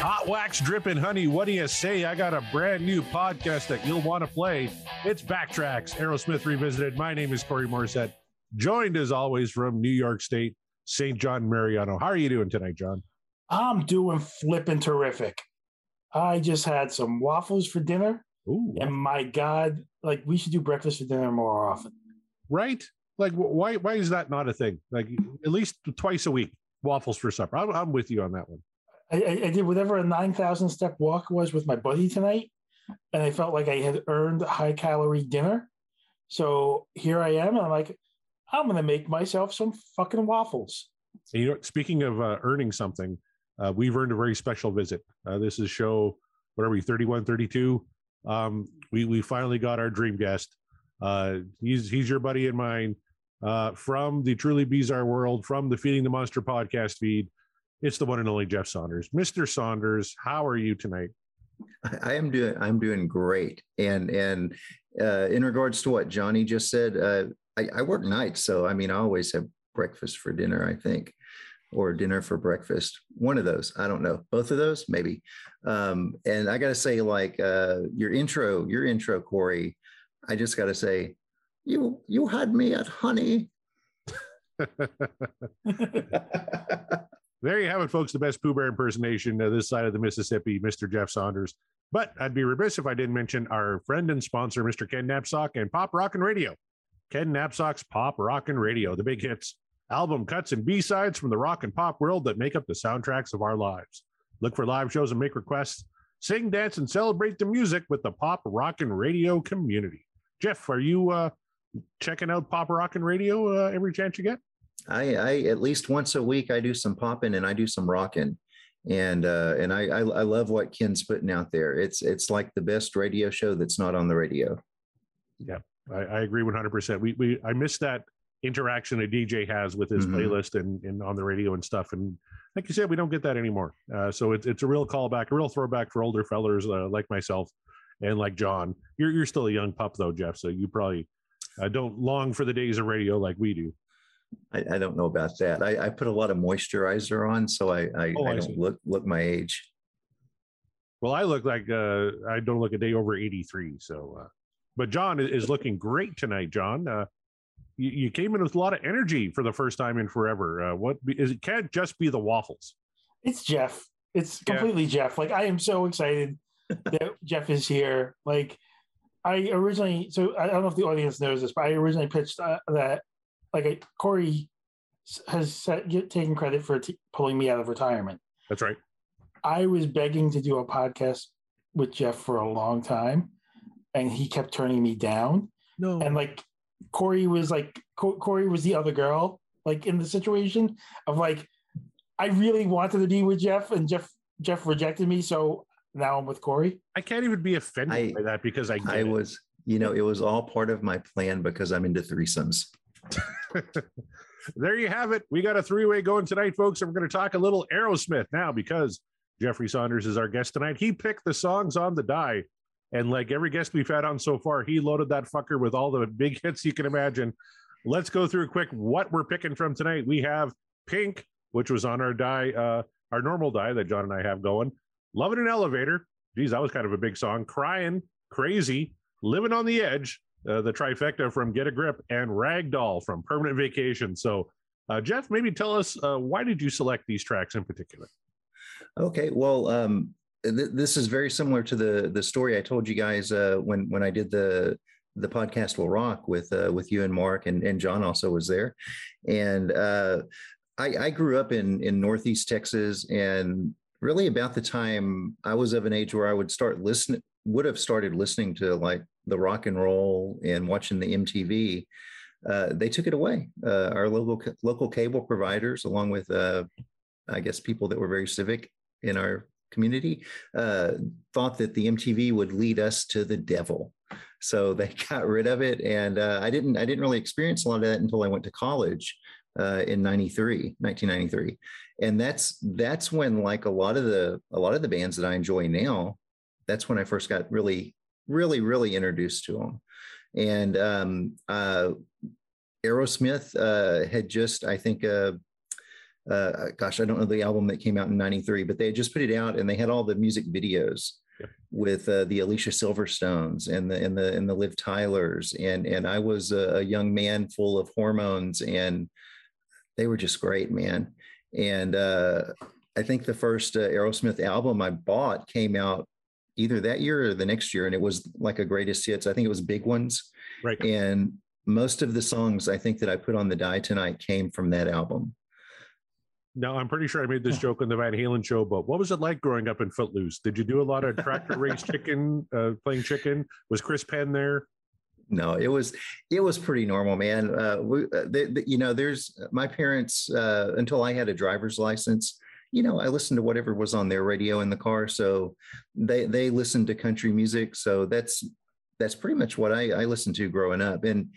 Hot wax dripping honey. What do you say? I got a brand new podcast that you'll want to play. It's Backtracks, Aerosmith Revisited. My name is Corey Morissette, joined as always from New York State, St. John Mariano. How are you doing tonight, John? I'm doing flipping terrific. I just had some waffles for dinner. Ooh, And my God, like we should do breakfast for dinner more often. right? Like, why? Why is that not a thing? Like, at least twice a week, waffles for supper. I'm, I'm with you on that one. I, I, did whatever a 9,000 step walk was with my buddy tonight. And I felt like I had earned a high calorie dinner. So here I am. And I'm like, I'm going to make myself some fucking waffles. And you know, speaking of uh, earning something, uh, we've earned a very special visit. Uh, this is show, what are we, 31, 32? Um, we, we finally got our dream guest. Uh, he's, he's your buddy and mine uh, from the Truly Bizarre World, from the Feeding the Monster podcast feed. It's the one and only Jeff Saunders. Mr. Saunders, how are you tonight? I am doing I'm doing great. And and uh, in regards to what Johnny just said, uh, I, I work nights, so I mean I always have breakfast for dinner. I think, or dinner for breakfast. One of those. I don't know. Both of those, maybe. Um, and I got to say, like uh, your intro, your intro, Corey. I just got to say, you you had me at honey. There you have it, folks. The best Pooh Bear impersonation this side of the Mississippi, Mr. Jeff Saunders. But I'd be remiss if I didn't mention our friend and sponsor, Mr. Ken Napzok and Pop Rockin' Radio. Ken Napzok's Pop Rockin' Radio, the big hits, album cuts, and B sides from the rock and pop world that make up the soundtracks of our lives. Look for live shows and make requests. Sing, dance, and celebrate the music with the Pop Rockin' Radio community. Jeff, are you uh, checking out Pop Rockin' Radio uh, every chance you get? I, I at least once a week I do some popping and I do some rocking, and uh, and I, I I love what Ken's putting out there. It's it's like the best radio show that's not on the radio. Yeah, I, I agree 100%. We, we, I miss that interaction a DJ has with his Mhm. playlist and, and on the radio and stuff. And like you said, we don't get that anymore. Uh, so it's, it's a real callback, a real throwback for older fellers uh, like myself and like John. You're, you're still a young pup though, Jeff. So you probably uh, don't long for the days of radio like we do. I, I don't know about that. I, I put a lot of moisturizer on, so I I, Oh, I don't look look my age. Well, I look like uh, I don't look a day over 83. So, uh, but John is, is looking great tonight, John. You, you came in with a lot of energy for the first time in forever. Uh, what is it? Can't just be the waffles. It's Jeff. It's Yeah. completely Jeff. Like I am so excited that Jeff is here. Like I originally, so I don't know if the audience knows this, but I originally pitched uh, that like I, Corey has set, get, taken credit for t- pulling me out of retirement. That's right. I was begging to do a podcast with Jeff for a long time, and he kept turning me down. No. And like Corey was like Co- Corey was the other girl, like in the situation of like I really wanted to be with Jeff, and Jeff Jeff rejected me, so now I'm with Corey. I can't even be offended I- by that because I I it. was, you know, it was all part of my plan because I'm into threesomes. there you have it. We got a three way going tonight, folks. And we're going to talk a little Aerosmith now because Jeffrey Saunders is our guest tonight. He picked the songs on the die. And like every guest we've had on so far, he loaded that fucker with all the big hits you can imagine. Let's go through quick what we're picking from tonight. We have Pink, which was on our die, uh, our normal die that John and I have going. Love in an Elevator. Geez, that was kind of a big song. Crying, Crazy, Living on the Edge, uh, the trifecta from Get a Grip, and Ragdoll from Permanent Vacation. So, uh, Jeff, maybe tell us uh, why did you select these tracks in particular? Okay, well, um, th- this is very similar to the the story I told you guys uh, when when I did the the podcast will rock with uh, with you and Mark and and John also was there, and uh, I, I grew up in in Northeast Texas and really about the time I was of an age where I would start listening would have started listening to like the rock and roll and watching the MTV. Uh, they took it away. Uh, our local local cable providers, along with uh, I guess people that were very civic in our community, uh, thought that the MTV would lead us to the devil. So they got rid of it, and uh, I didn't. I didn't really experience a lot of that until I went to college, uh, in 93 1993 and that's that's when like a lot of the a lot of the bands that i enjoy now that's when i first got really really really introduced to them and um uh aerosmith uh had just i think uh uh, gosh, I don't know the album that came out in '93, but they had just put it out, and they had all the music videos yep. with uh, the Alicia Silverstones and the and the and the Liv Tylers, and and I was a, a young man full of hormones, and they were just great, man. And uh, I think the first uh, Aerosmith album I bought came out either that year or the next year, and it was like a greatest hits. I think it was Big Ones, right? And most of the songs I think that I put on the die tonight came from that album. Now, I'm pretty sure I made this joke on the Van Halen show, but what was it like growing up in Footloose? Did you do a lot of tractor race chicken, uh, playing chicken? Was Chris Penn there? No, it was it was pretty normal, man. Uh, we, uh, they, they, you know, there's my parents uh, until I had a driver's license. You know, I listened to whatever was on their radio in the car, so they they listened to country music. So that's that's pretty much what I, I listened to growing up. And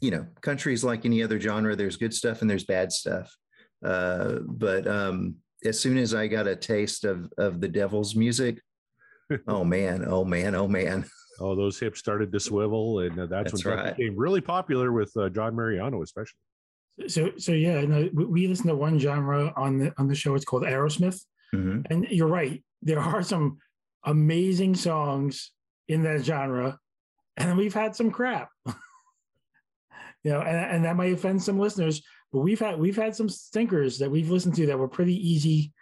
you know, country is like any other genre. There's good stuff and there's bad stuff. Uh, but um, as soon as I got a taste of of the devil's music, oh man, oh man, oh man. Oh, those hips started to swivel, and uh, that's, that's, when right. became really popular with uh, John Mariano, especially. So, so yeah, no, we listen to one genre on the on the show. It's called Aerosmith, mm-hmm. and you're right. There are some amazing songs in that genre, and we've had some crap. you know, and, and that might offend some listeners, but we've had we've had some stinkers that we've listened to that were pretty easy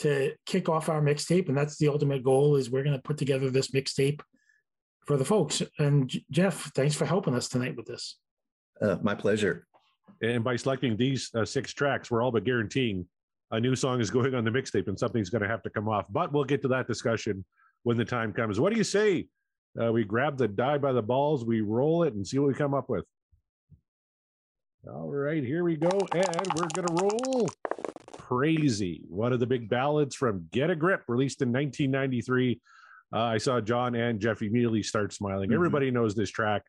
to kick off our mixtape, and that's the ultimate goal. Is we're going to put together this mixtape for the folks. And Jeff, thanks for helping us tonight with this. Uh, my pleasure. And by selecting these uh, six tracks, we're all but guaranteeing a new song is going on the mixtape, and something's going to have to come off. But we'll get to that discussion when the time comes. What do you say? Uh, we grab the die by the balls, we roll it, and see what we come up with. All right, here we go. And we're going to roll Crazy, one of the big ballads from Get a Grip, released in 1993. Uh, I saw John and Jeff immediately start smiling. Mm-hmm. Everybody knows this track.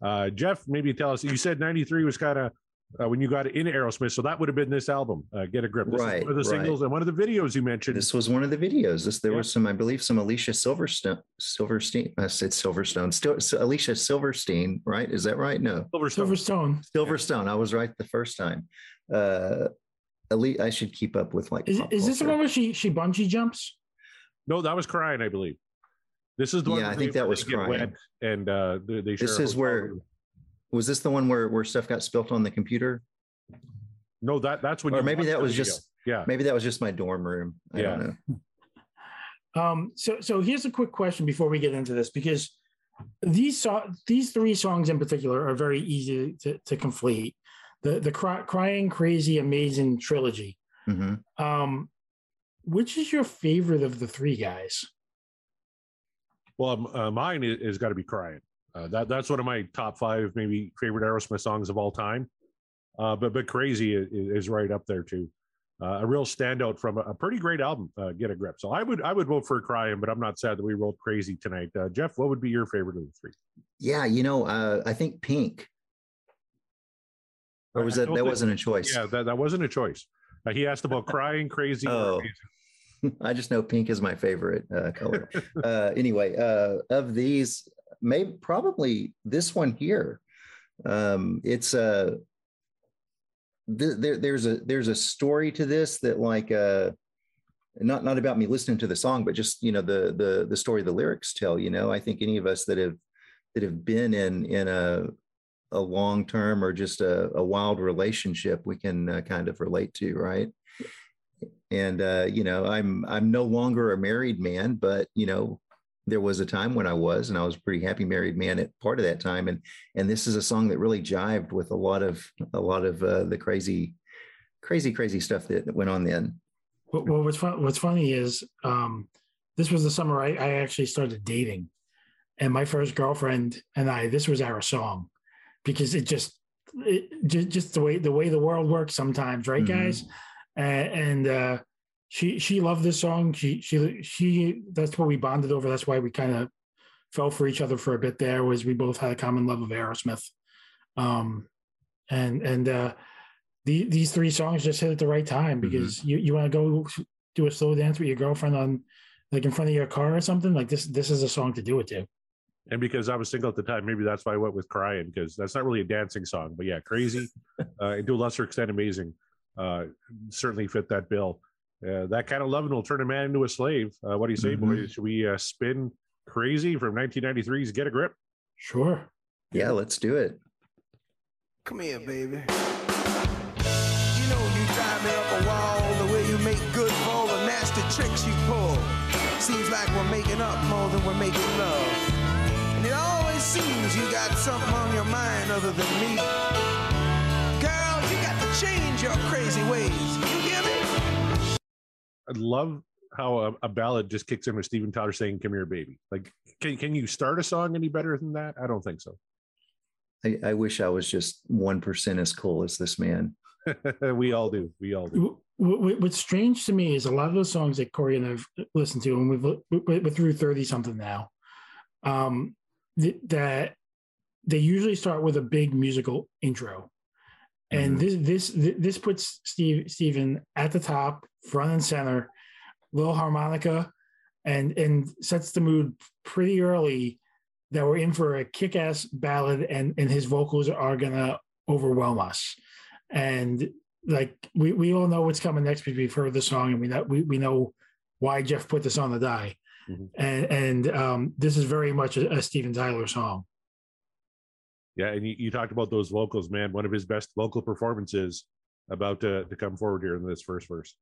Uh, Jeff, maybe tell us. You said 93 was kind of uh, when you got in Aerosmith. So that would have been this album, uh, Get a Grip. This right, one of the singles right. and one of the videos you mentioned. This was one of the videos. This there yeah. was some, I believe, some Alicia Silverstone. Silverstein. I said Silverstone. Still, Alicia Silverstein. Right? Is that right? No. Silverstone. Silverstone. Silverstone. I was right the first time. Uh, Elite. I should keep up with like. Is, is this the one where she she bungee jumps? No, that was crying. I believe. This is the one. Yeah, I think that was crying. And uh, they, they this is where was this the one where where stuff got spilt on the computer? No, that that's when. Or maybe that was just yeah. Maybe that was just my dorm room. I yeah. don't know. Um, so so here's a quick question before we get into this because these so- these three songs in particular are very easy to, to conflate. The the cry- crying crazy amazing trilogy. Mm-hmm. Um, which is your favorite of the three guys? Well, uh, mine is, is got to be crying. Uh, that that's one of my top five, maybe favorite Aerosmith songs of all time. Uh, but but crazy is, is, right up there too. Uh, a real standout from a, a pretty great album, uh, Get a Grip. So I would I would vote for Crying, but I'm not sad that we rolled Crazy tonight. Uh, Jeff, what would be your favorite of the three? Yeah, you know, uh, I think Pink. Or was that that think, wasn't a choice? Yeah, that, that wasn't a choice. he asked about Crying, Crazy, oh. I just know pink is my favorite uh, color. uh, anyway, uh, of these, maybe probably this one here. Um, it's a th- there, there's a there's a story to this that like uh, not not about me listening to the song, but just you know the the the story the lyrics tell. You know, I think any of us that have that have been in in a a long term or just a, a wild relationship, we can uh, kind of relate to, right? And uh, you know, I'm I'm no longer a married man, but you know, there was a time when I was, and I was a pretty happy married man at part of that time. And and this is a song that really jived with a lot of a lot of uh, the crazy, crazy, crazy stuff that went on then. Well, what's fun, what's funny is um, this was the summer I, I actually started dating, and my first girlfriend and I. This was our song because it just it, just, just the way the way the world works sometimes, right, mm-hmm. guys? And, and uh, she she loved this song. She she she that's what we bonded over. That's why we kind of fell for each other for a bit. There was we both had a common love of Aerosmith, um, and and uh, the, these three songs just hit at the right time Mm-hmm. because you, you want to go do a slow dance with your girlfriend on like in front of your car or something like this. This is a song to do it to. And because I was single at the time, maybe that's why I went with crying because that's not really a dancing song. But yeah, crazy, uh, and to a lesser extent, amazing. Uh, certainly fit that bill. Uh, that kind of loving will turn a man into a slave. Uh, what do you say, Mhm. boys? Should we uh, spin crazy from 1993's Get a Grip? Sure. Yeah, let's do it. Come here, baby. You know you drive me up a wall the way you make good for all the nasty tricks you pull. Seems like we're making up more than we're making love. And it always seems you got something on your mind other than me. Girl, you got to change your crazy ways. You hear me? I love how a, a ballad just kicks in with Steven Tyler saying, Come here, baby. Like, can, can you start a song any better than that? I don't think so. I, I wish I was just one percent as cool as this man. we all do. We all do. What, what, what's strange to me is a lot of those songs that Corey and I've listened to, and we've we're we're through thirty something now. Um, th- that they usually start with a big musical intro, and this this this puts Steve Steven at the top, front and center, little harmonica, and and sets the mood pretty early that we're in for a kick-ass ballad, and and his vocals are gonna overwhelm us, and like we, we all know what's coming next because we've heard the song and we know we, we know why Jeff put this on the die. Mhm. And and um, this is very much a, a Steven Tyler song. Yeah, and you, you talked about those vocals, man. One of his best vocal performances about to, to come forward here in this first verse.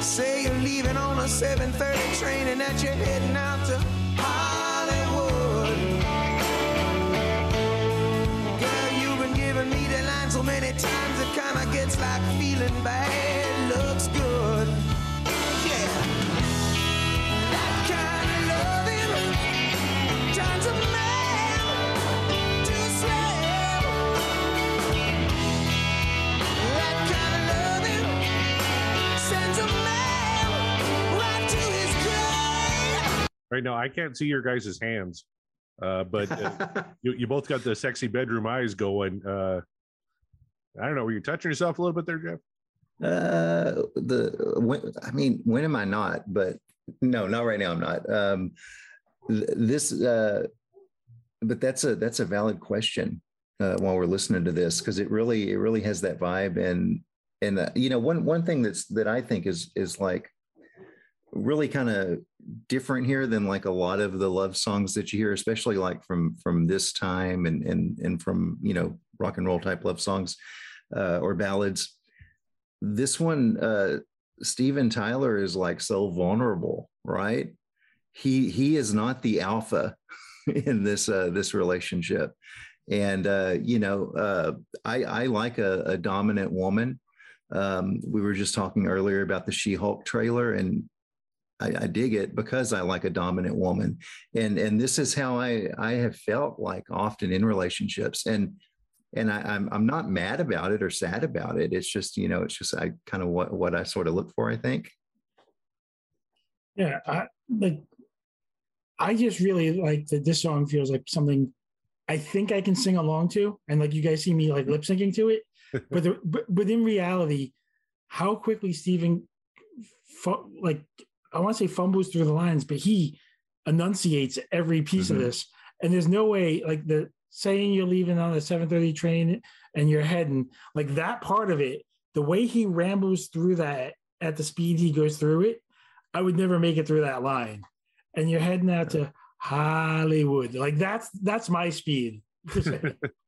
Say you're leaving on a 7:30 train and that you're heading out to Hollywood. Girl, you've been giving me the line so many times it kinda gets like feeling bad grave. Right now, I can't see your guys' hands, uh, but uh, you, you both got the sexy bedroom eyes going. Uh, I don't know. Were you touching yourself a little bit there, Jeff? Uh, the when, I mean, when am I not? But no, not right now. I'm not. Um, th- this, uh, but that's a that's a valid question uh, while we're listening to this because it really it really has that vibe and and uh, you know one one thing that's that I think is is like really kind of different here than like a lot of the love songs that you hear especially like from from this time and and and from you know rock and roll type love songs uh, or ballads. This one uh steven tyler is like so vulnerable right? He he is not the alpha in this uh this relationship. And uh you know uh i i like a, a dominant woman. Um we were just talking earlier about the she-hulk trailer and I, I dig it because I like a dominant woman, and and this is how I I have felt like often in relationships, and and I, I'm I'm not mad about it or sad about it. It's just you know it's just I kind of what what I sort of look for. I think. Yeah, I like. I just really like that. This song feels like something I think I can sing along to, and like you guys see me like lip syncing to it. but, the, but but in reality, how quickly Steven like I want to say fumbles through the lines, but he enunciates every piece Mhm. of this, and there's no way like the saying you're leaving on a 7:30 train and you're heading like that part of it. The way he rambles through that at the speed he goes through it, I would never make it through that line. And you're heading out to Hollywood. Like that's that's my speed.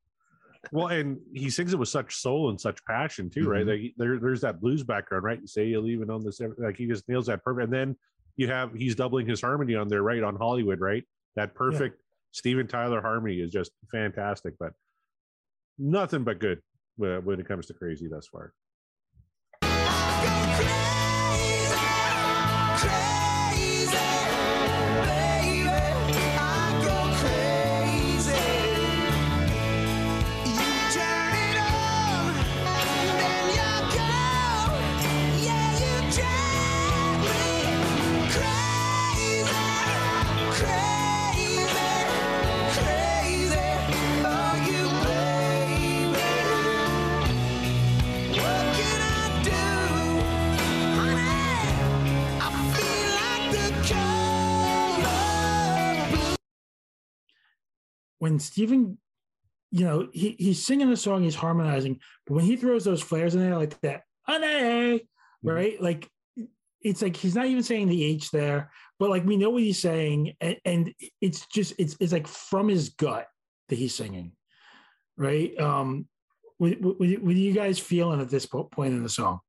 Well, and he sings it with such soul and such passion too, right? Mhm. Like there, there's that blues background, right? You say you'll even on this, like he just nails that perfect. And then you have he's doubling his harmony on there, right? On Hollywood, right? That perfect Steven Tyler harmony is just fantastic, but nothing but good when it comes to crazy thus far. When Steven, you know, he, he's singing the song, he's harmonizing, but when he throws those flares in there like that, honey, right? Like it's like he's not even saying the H there, but like we know what he's saying, and, and it's just it's it's like from his gut that he's singing, right? Um, what, what, what are you guys feeling at this point in the song?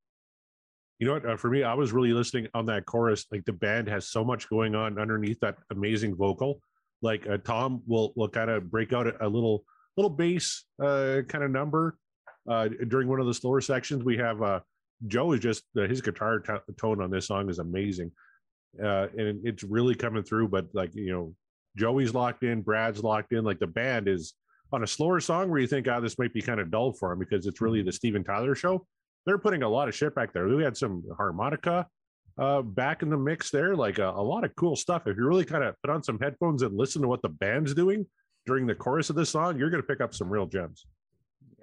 You know what? Uh, for me, I was really listening on that chorus. Like the band has so much going on underneath that amazing vocal. Like uh, Tom will will kind of break out a, a little little bass uh, kind of number uh, during one of the slower sections. We have uh, Joe is just uh, his guitar t- tone on this song is amazing, uh, and it's really coming through. But like you know, Joey's locked in, Brad's locked in. Like the band is on a slower song where you think, ah, oh, this might be kind of dull for him because it's really the Steven Tyler show. They're putting a lot of shit back there. We had some harmonica uh, back in the mix there, like a, a lot of cool stuff. If you really kind of put on some headphones and listen to what the band's doing during the chorus of this song, you're going to pick up some real gems.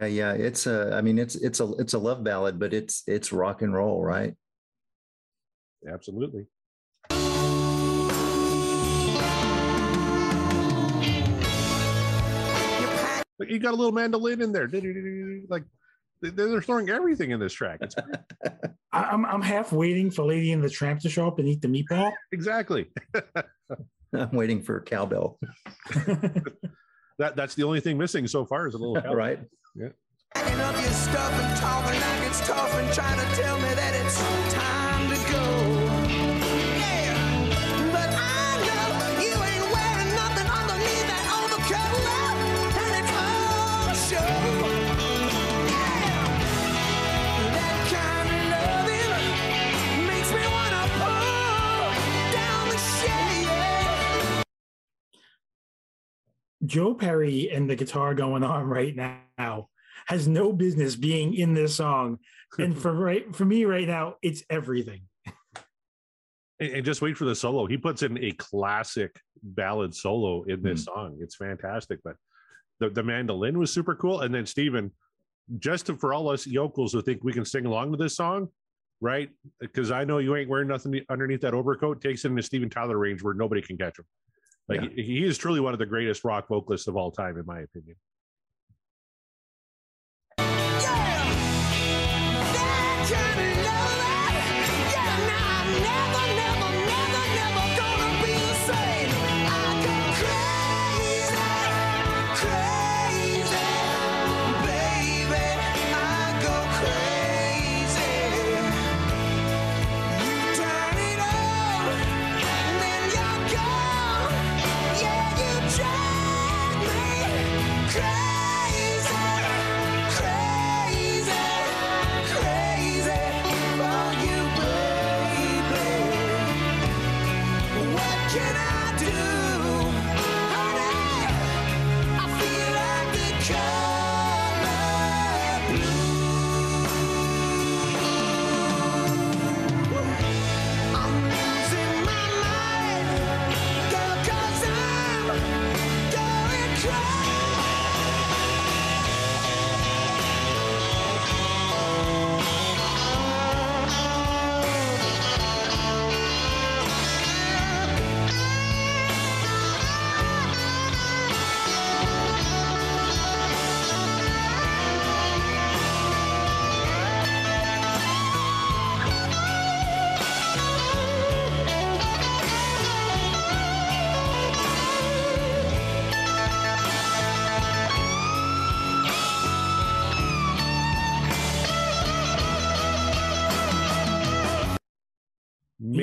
Yeah, yeah, it's a. I mean, it's it's a it's a love ballad, but it's it's rock and roll, right? Absolutely. But you got a little mandolin in there, like they're throwing everything in this track. I'm I'm half waiting for Lady and the Tramp to show up and eat the meatball. Exactly. I'm waiting for cowbell. that that's the only thing missing so far is a little cowbell. right. Yeah. Packing up your stuff and talking like it's tough and trying to tell me that it's time to go. Joe Perry and the guitar going on right now has no business being in this song. And for right for me right now, it's everything. And, just wait for the solo. He puts in a classic ballad solo in this Mm. song. It's fantastic. But the, the mandolin was super cool. And then Steven, just to, for all us yokels who think we can sing along to this song, right? Because I know you ain't wearing nothing underneath that overcoat, takes it in the Steven Tyler range where nobody can catch him. Like Yeah. he, he is truly one of the greatest rock vocalists of all time, in my opinion.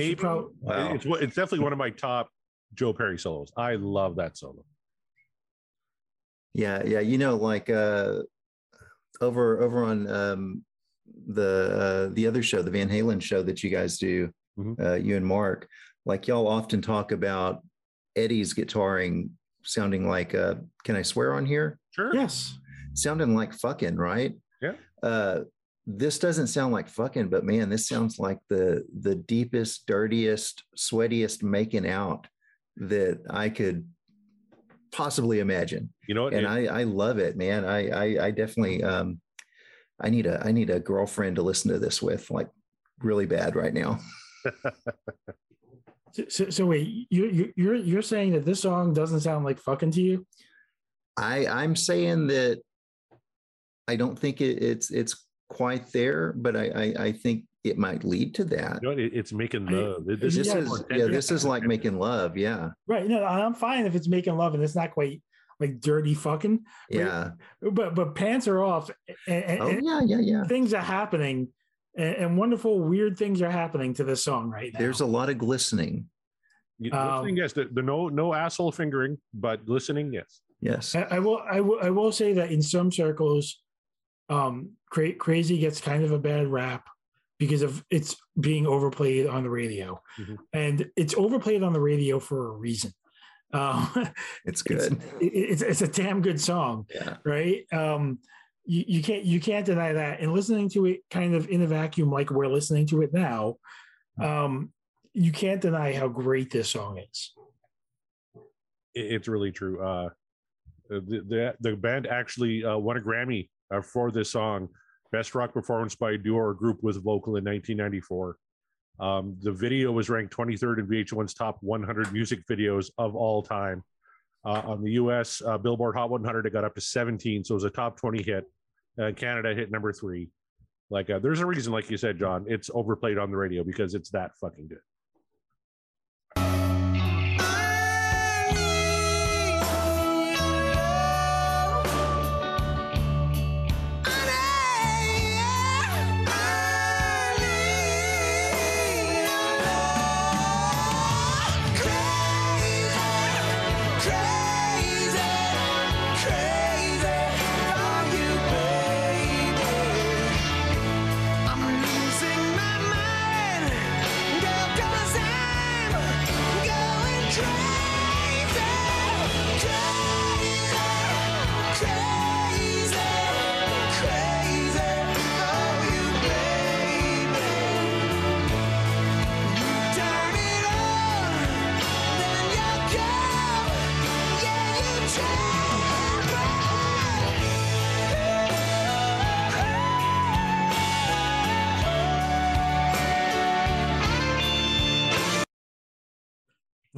Maybe prob- Wow. it's it's definitely one of my top Joe Perry solos. I love that solo. Yeah, yeah. You know, like uh over over on um the uh the other show, the Van Halen show that you guys do, Mhm. uh you and Mark, like y'all often talk about Eddie's guitaring sounding like uh can I swear on here? Sure. Yes. Sounding like fucking, right? Yeah. Uh this doesn't sound like fucking, but man, this sounds like the the deepest, dirtiest, sweatiest making out that I could possibly imagine You know what? and It- I I love it, man. I I, I definitely um I need a I need a girlfriend to listen to this with like really bad right now. So, so, so wait, you you you're you're saying that this song doesn't sound like fucking to you? I I'm saying that I don't think it, it's it's quite there, but I, I I think it might lead to that. You know, it- it's making I- this, This Yeah, is yeah, this is like making love. Yeah, Right. No, I'm fine if it's making love and it's not quite like dirty fucking. Right. yeah. But but pants are off and, and- Oh yeah, yeah, yeah. things are happening and, and wonderful weird things are happening to this song right now. There's a lot of glistening. Um, listening, yes. The, the no no asshole fingering, but listening, yes. Yes. I, I will I will I will say that in some circles, um, cra- crazy gets kind of a bad rap because of it's being overplayed on the radio, Mhm. and it's overplayed on the radio for a reason. Um, It's it's, good. it- it's it's a damn good song, Yeah. right? Um, you, you can't you can't deny that. And listening to it kind of in a vacuum, like we're listening to it now, um, you can't deny how great this song is. It's really true. Uh, the, the the band actually uh, won a Grammy uh, for this song, best rock performance by a duo or group with vocal in 1994. Um, the video was ranked 23rd in VH1's top 100 music videos of all time. Uh, on the U.S. Uh, Billboard Hot 100, it got up to 17, so it was a top 20 hit. Uh, Canada hit number three. Like, uh, there's a reason, like you said, John, it's overplayed on the radio because it's that fucking good.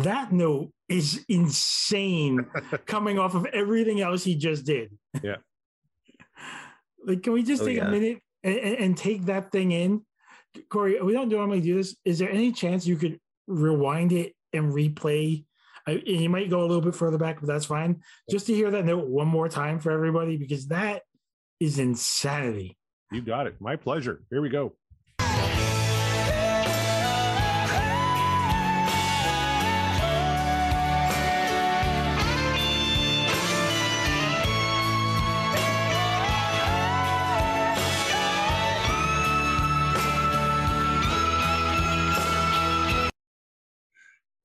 That note is insane coming off of everything else he just did. Yeah. Like, can we just Oh, take yeah. a minute and, and, take that thing in? Corey, we don't normally do this. Is there any chance you could rewind it and replay? I, and you might go a little bit further back, but that's fine. Just to hear that note one more time for everybody, because that is insanity. You got it. My pleasure. Here we go.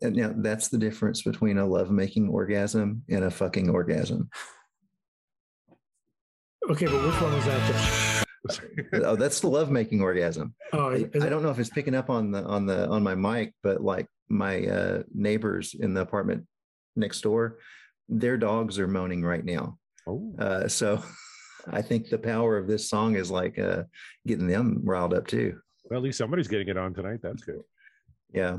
And now that's the difference between a lovemaking orgasm and a fucking orgasm. Okay, but which one was that? Jeff? oh, that's the lovemaking orgasm. Oh, I, is, is I don't know if it's picking up on the on the on my mic, but like my uh, neighbors in the apartment next door, their dogs are moaning right now. Oh, Uh, so I think the power of this song is like uh, getting them riled up too. well, at least somebody's getting it on tonight. That's good. Yeah.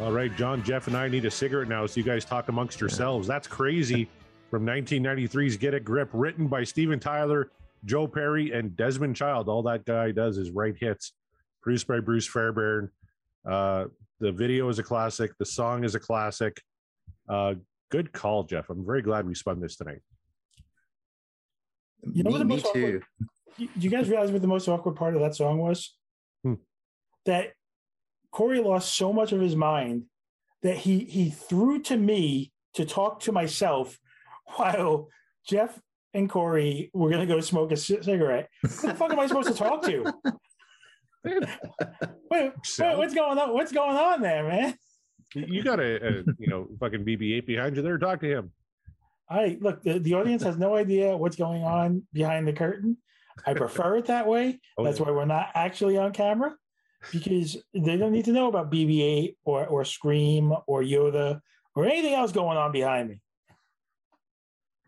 All right, John, Jeff, and I need a cigarette now, so you guys talk amongst yourselves. That's crazy. From 1993's Get a Grip, written by Steven Tyler, Joe Perry, and Desmond Child. All that guy does is write hits. Produced by Bruce Fairbairn. Uh, the video is a classic. The song is a classic. Uh, good call, Jeff. I'm very glad we spun this tonight. You know me, what the me most too. awkward- Do you guys realize what the most awkward part of that song was? Hmm. That Corey lost so much of his mind that he he threw to me to talk to myself while Jeff and Corey were gonna go smoke a c- cigarette. Who the fuck am I supposed to talk to? Wait, wait, what's going on? What's going on there, man? You- You got a, a you know fucking BB-8 behind you there. Talk to him. I look. The, the audience has no idea what's going on behind the curtain. I prefer it that way. Oh, That's yeah. why we're not actually on camera. Because they don't need to know about BB-8 or or Scream or Yoda or anything else going on behind me.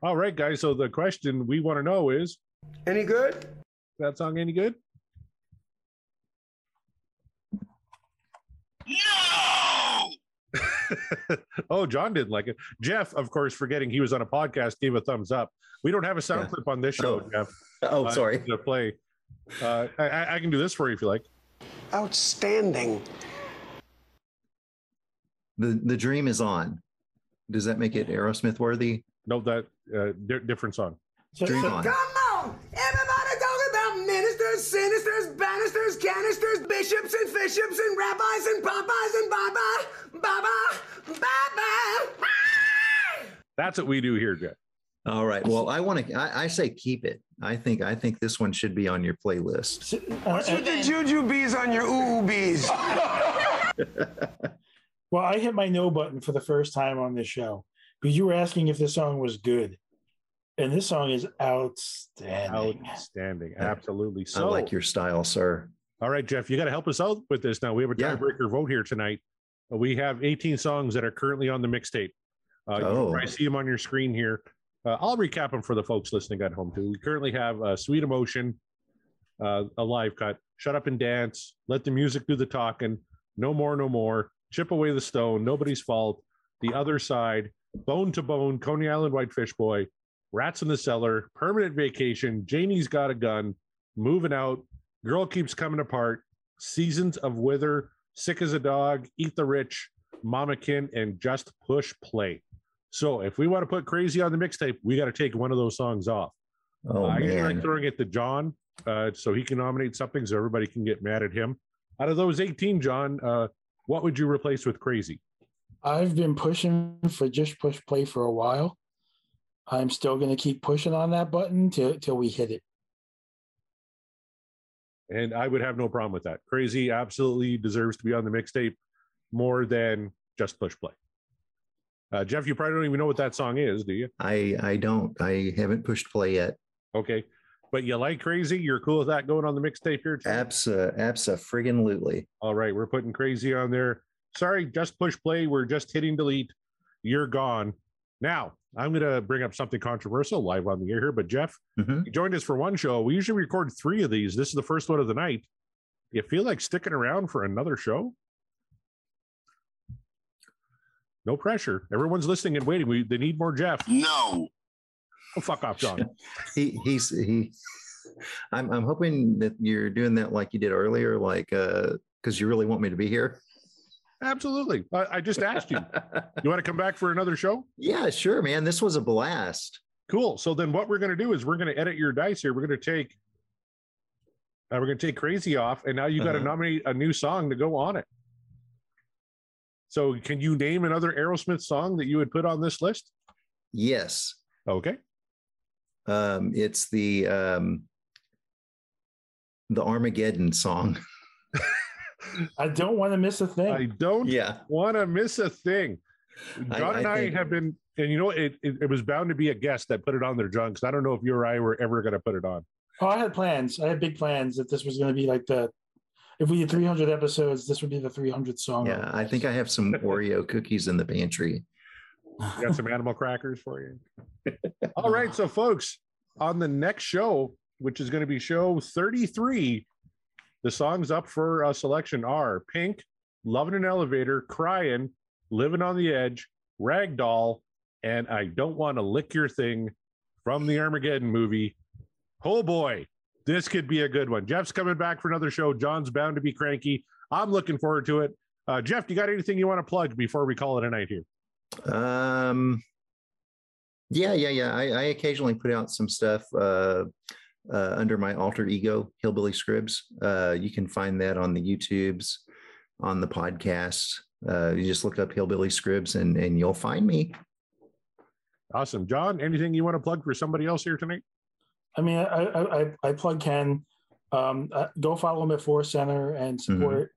All right, guys. So the question we want to know is Any good? that song any good? No! oh, John didn't like it. Jeff, of course, forgetting he was on a podcast, gave a thumbs up. We don't have a sound Yeah. clip on this show, Oh. Jeff. Oh, uh, sorry. To play. Uh, I- I, I can do this for you if you like. Outstanding. The the dream is on. Does that make it Aerosmith worthy? No, that uh, di- different song. So, Dream so- on. Come on! Everybody talking about ministers, sinisters, banisters, canisters, bishops and bishops and rabbis and Popeyes and Baba, Baba, Baba. That's what we do here, Jeff. All right. Well, I want to. I, I say keep it. I think. I think this one should be on your playlist. so- uh, What's with the juju bees on your ooh bees? well, I hit my no button for the first time on this show because you were asking if this song was good, and this song is outstanding. Outstanding. Yeah. Absolutely. I like your style, sir. all right, Jeff, you got to help us out with this now. We have a Yeah. tiebreaker vote here tonight. Uh, We have 18 songs that are currently on the mixtape. Uh, you- Oh. I see them on your screen here. Uh, I'll recap them for the folks listening at home too. We currently have uh, Sweet Emotion, uh, a live cut, Shut Up and Dance, Let the Music Do the Talking, No More, No More, Chip Away the Stone, Nobody's Fault, The Other Side, Bone to Bone, Coney Island Whitefish Boy, Rats in the Cellar, Permanent Vacation, Janie's Got a Gun, Moving Out, Girl Keeps Coming Apart, Seasons of Wither, Sick as a Dog, Eat the Rich, Mama Kin, and Just Push Play. So if we want to put Crazy on the mixtape, we got to take one of those songs off. Oh I usually like throwing it to John uh, so he can nominate something so everybody can get mad at him. Out of those 18, John, uh, what would you replace with Crazy? I've been pushing for just push play for a while. I'm still going to keep pushing on that button till till we hit it. And I would have no problem with that. Crazy absolutely deserves to be on the mixtape more than just push play. Uh, Jeff, you probably don't even know what that song is, do you? I I don't. I haven't pushed play yet. Okay. But you like Crazy? You're cool with that going on the mixtape here? Absa absa friggin' lutely. All right, we're putting crazy on there. Sorry, just push play. We're just hitting delete. You're gone. Now, I'm going to bring up something controversial live on the air here, but Jeff, Mhm. you joined us for one show. We usually record three of these. This is the first one of the night. You feel like sticking around for another show? No pressure. Everyone's listening and waiting. We they need more Jeff. No. Oh, fuck off, John. He he's he. I'm I'm hoping that you're doing that like you did earlier, like uh, because you really want me to be here. Absolutely. I, I just asked you. You want to come back for another show? yeah, sure, man. This was a blast. Cool. So then what we're going to do is we're going to edit your dice here. We're going to take uh, we're going to take crazy off and now you got to Uh-huh. nominate a new song to go on it. So can you name another Aerosmith song that you would put on this list? Yes. Okay. Um, it's the um, the Armageddon song. I don't want to miss a thing. I don't Yeah. want to miss a thing. I- John and I I think- have been and you know it, it it was bound to be a guest that put it on their John because I don't know if you or I were ever going to put it on. oh, I had plans. I had big plans that this was going to be like the. If we did 300 episodes, this would be the 300 song. Yeah, I think I have some Oreo cookies in the pantry. got some animal crackers for you. All right, so folks, on the next show, which is going to be show 33, the songs up for uh, selection are Pink, Love in an Elevator, Crying, Living on the Edge, Ragdoll, and I Don't Want to Lick Your Thing from the Armageddon movie. Oh boy, this could be a good one. Jeff's coming back for another show. John's bound to be cranky. I'm looking forward to it. Uh, Jeff, you got anything you want to plug before we call it a night here? Um, yeah, yeah, yeah. I, I occasionally put out some stuff uh, uh, under my alter ego, Hillbilly Scribs. Uh, you can find that on the YouTubes, on the podcasts. Uh, you just look up Hillbilly Scribs and and you'll find me. Awesome. John, anything you want to plug for somebody else here tonight? I mean, I I, I, I plug Ken. Um, uh, go follow him at Force Center and support.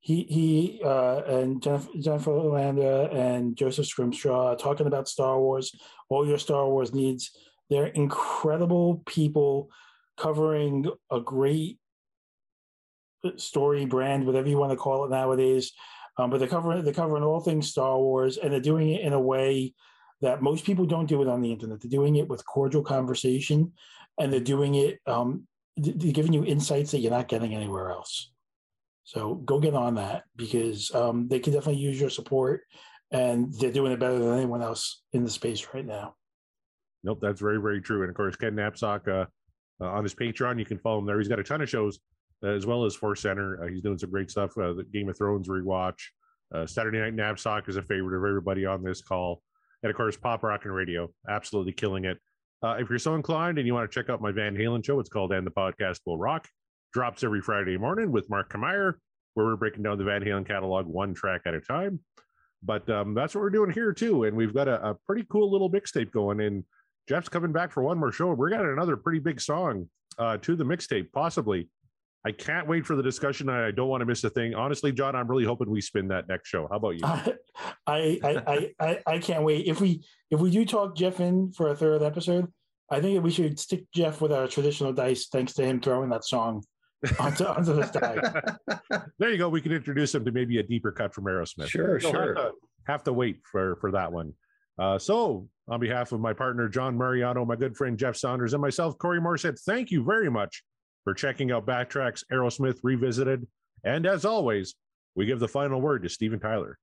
He he uh, and Jennifer, Jennifer Landa and Joseph Scrimshaw are talking about Star Wars. All your Star Wars needs. They're incredible people covering a great story brand, whatever you want to call it nowadays. Um, but they're covering they're covering all things Star Wars, and they're doing it in a way that most people don't do it on the internet. They're doing it with cordial conversation, and they're doing it. Um, they're giving you insights that you're not getting anywhere else. So go get on that because um, they can definitely use your support, and they're doing it better than anyone else in the space right now. Nope, that's very very true. And of course, Ken Napzok uh, uh, on his Patreon, you can follow him there. He's got a ton of shows uh, as well as Force Center. Uh, he's doing some great stuff. Uh, the Game of Thrones rewatch. Uh, Saturday Night Napzok is a favorite of everybody on this call. And of course, Pop Rockin' Radio, absolutely killing it. Uh, if you're so inclined and you want to check out my Van Halen show, it's called And the Podcast Will Rock. Drops every Friday morning with Mark Kameyer, where we're breaking down the Van Halen catalog one track at a time. But um, that's what we're doing here too. And we've got a, a pretty cool little mixtape going. And Jeff's coming back for one more show. We're got another pretty big song uh, to the mixtape, possibly. I can't wait for the discussion. I don't want to miss a thing. Honestly, John, I'm really hoping we spin that next show. How about you? I, I, I, I, I can't wait. If we if we do talk Jeff in for a third episode, I think we should stick Jeff with our traditional dice, thanks to him throwing that song onto, onto this die. there you go. We can introduce him to maybe a deeper cut from Aerosmith. Sure, You'll sure. Have to, have to wait for for that one. Uh, so, on behalf of my partner John Mariano, my good friend Jeff Saunders, and myself, Corey Morissette, thank you very much for checking out Backtracks Aerosmith Revisited. And as always, we give the final word to Steven Tyler.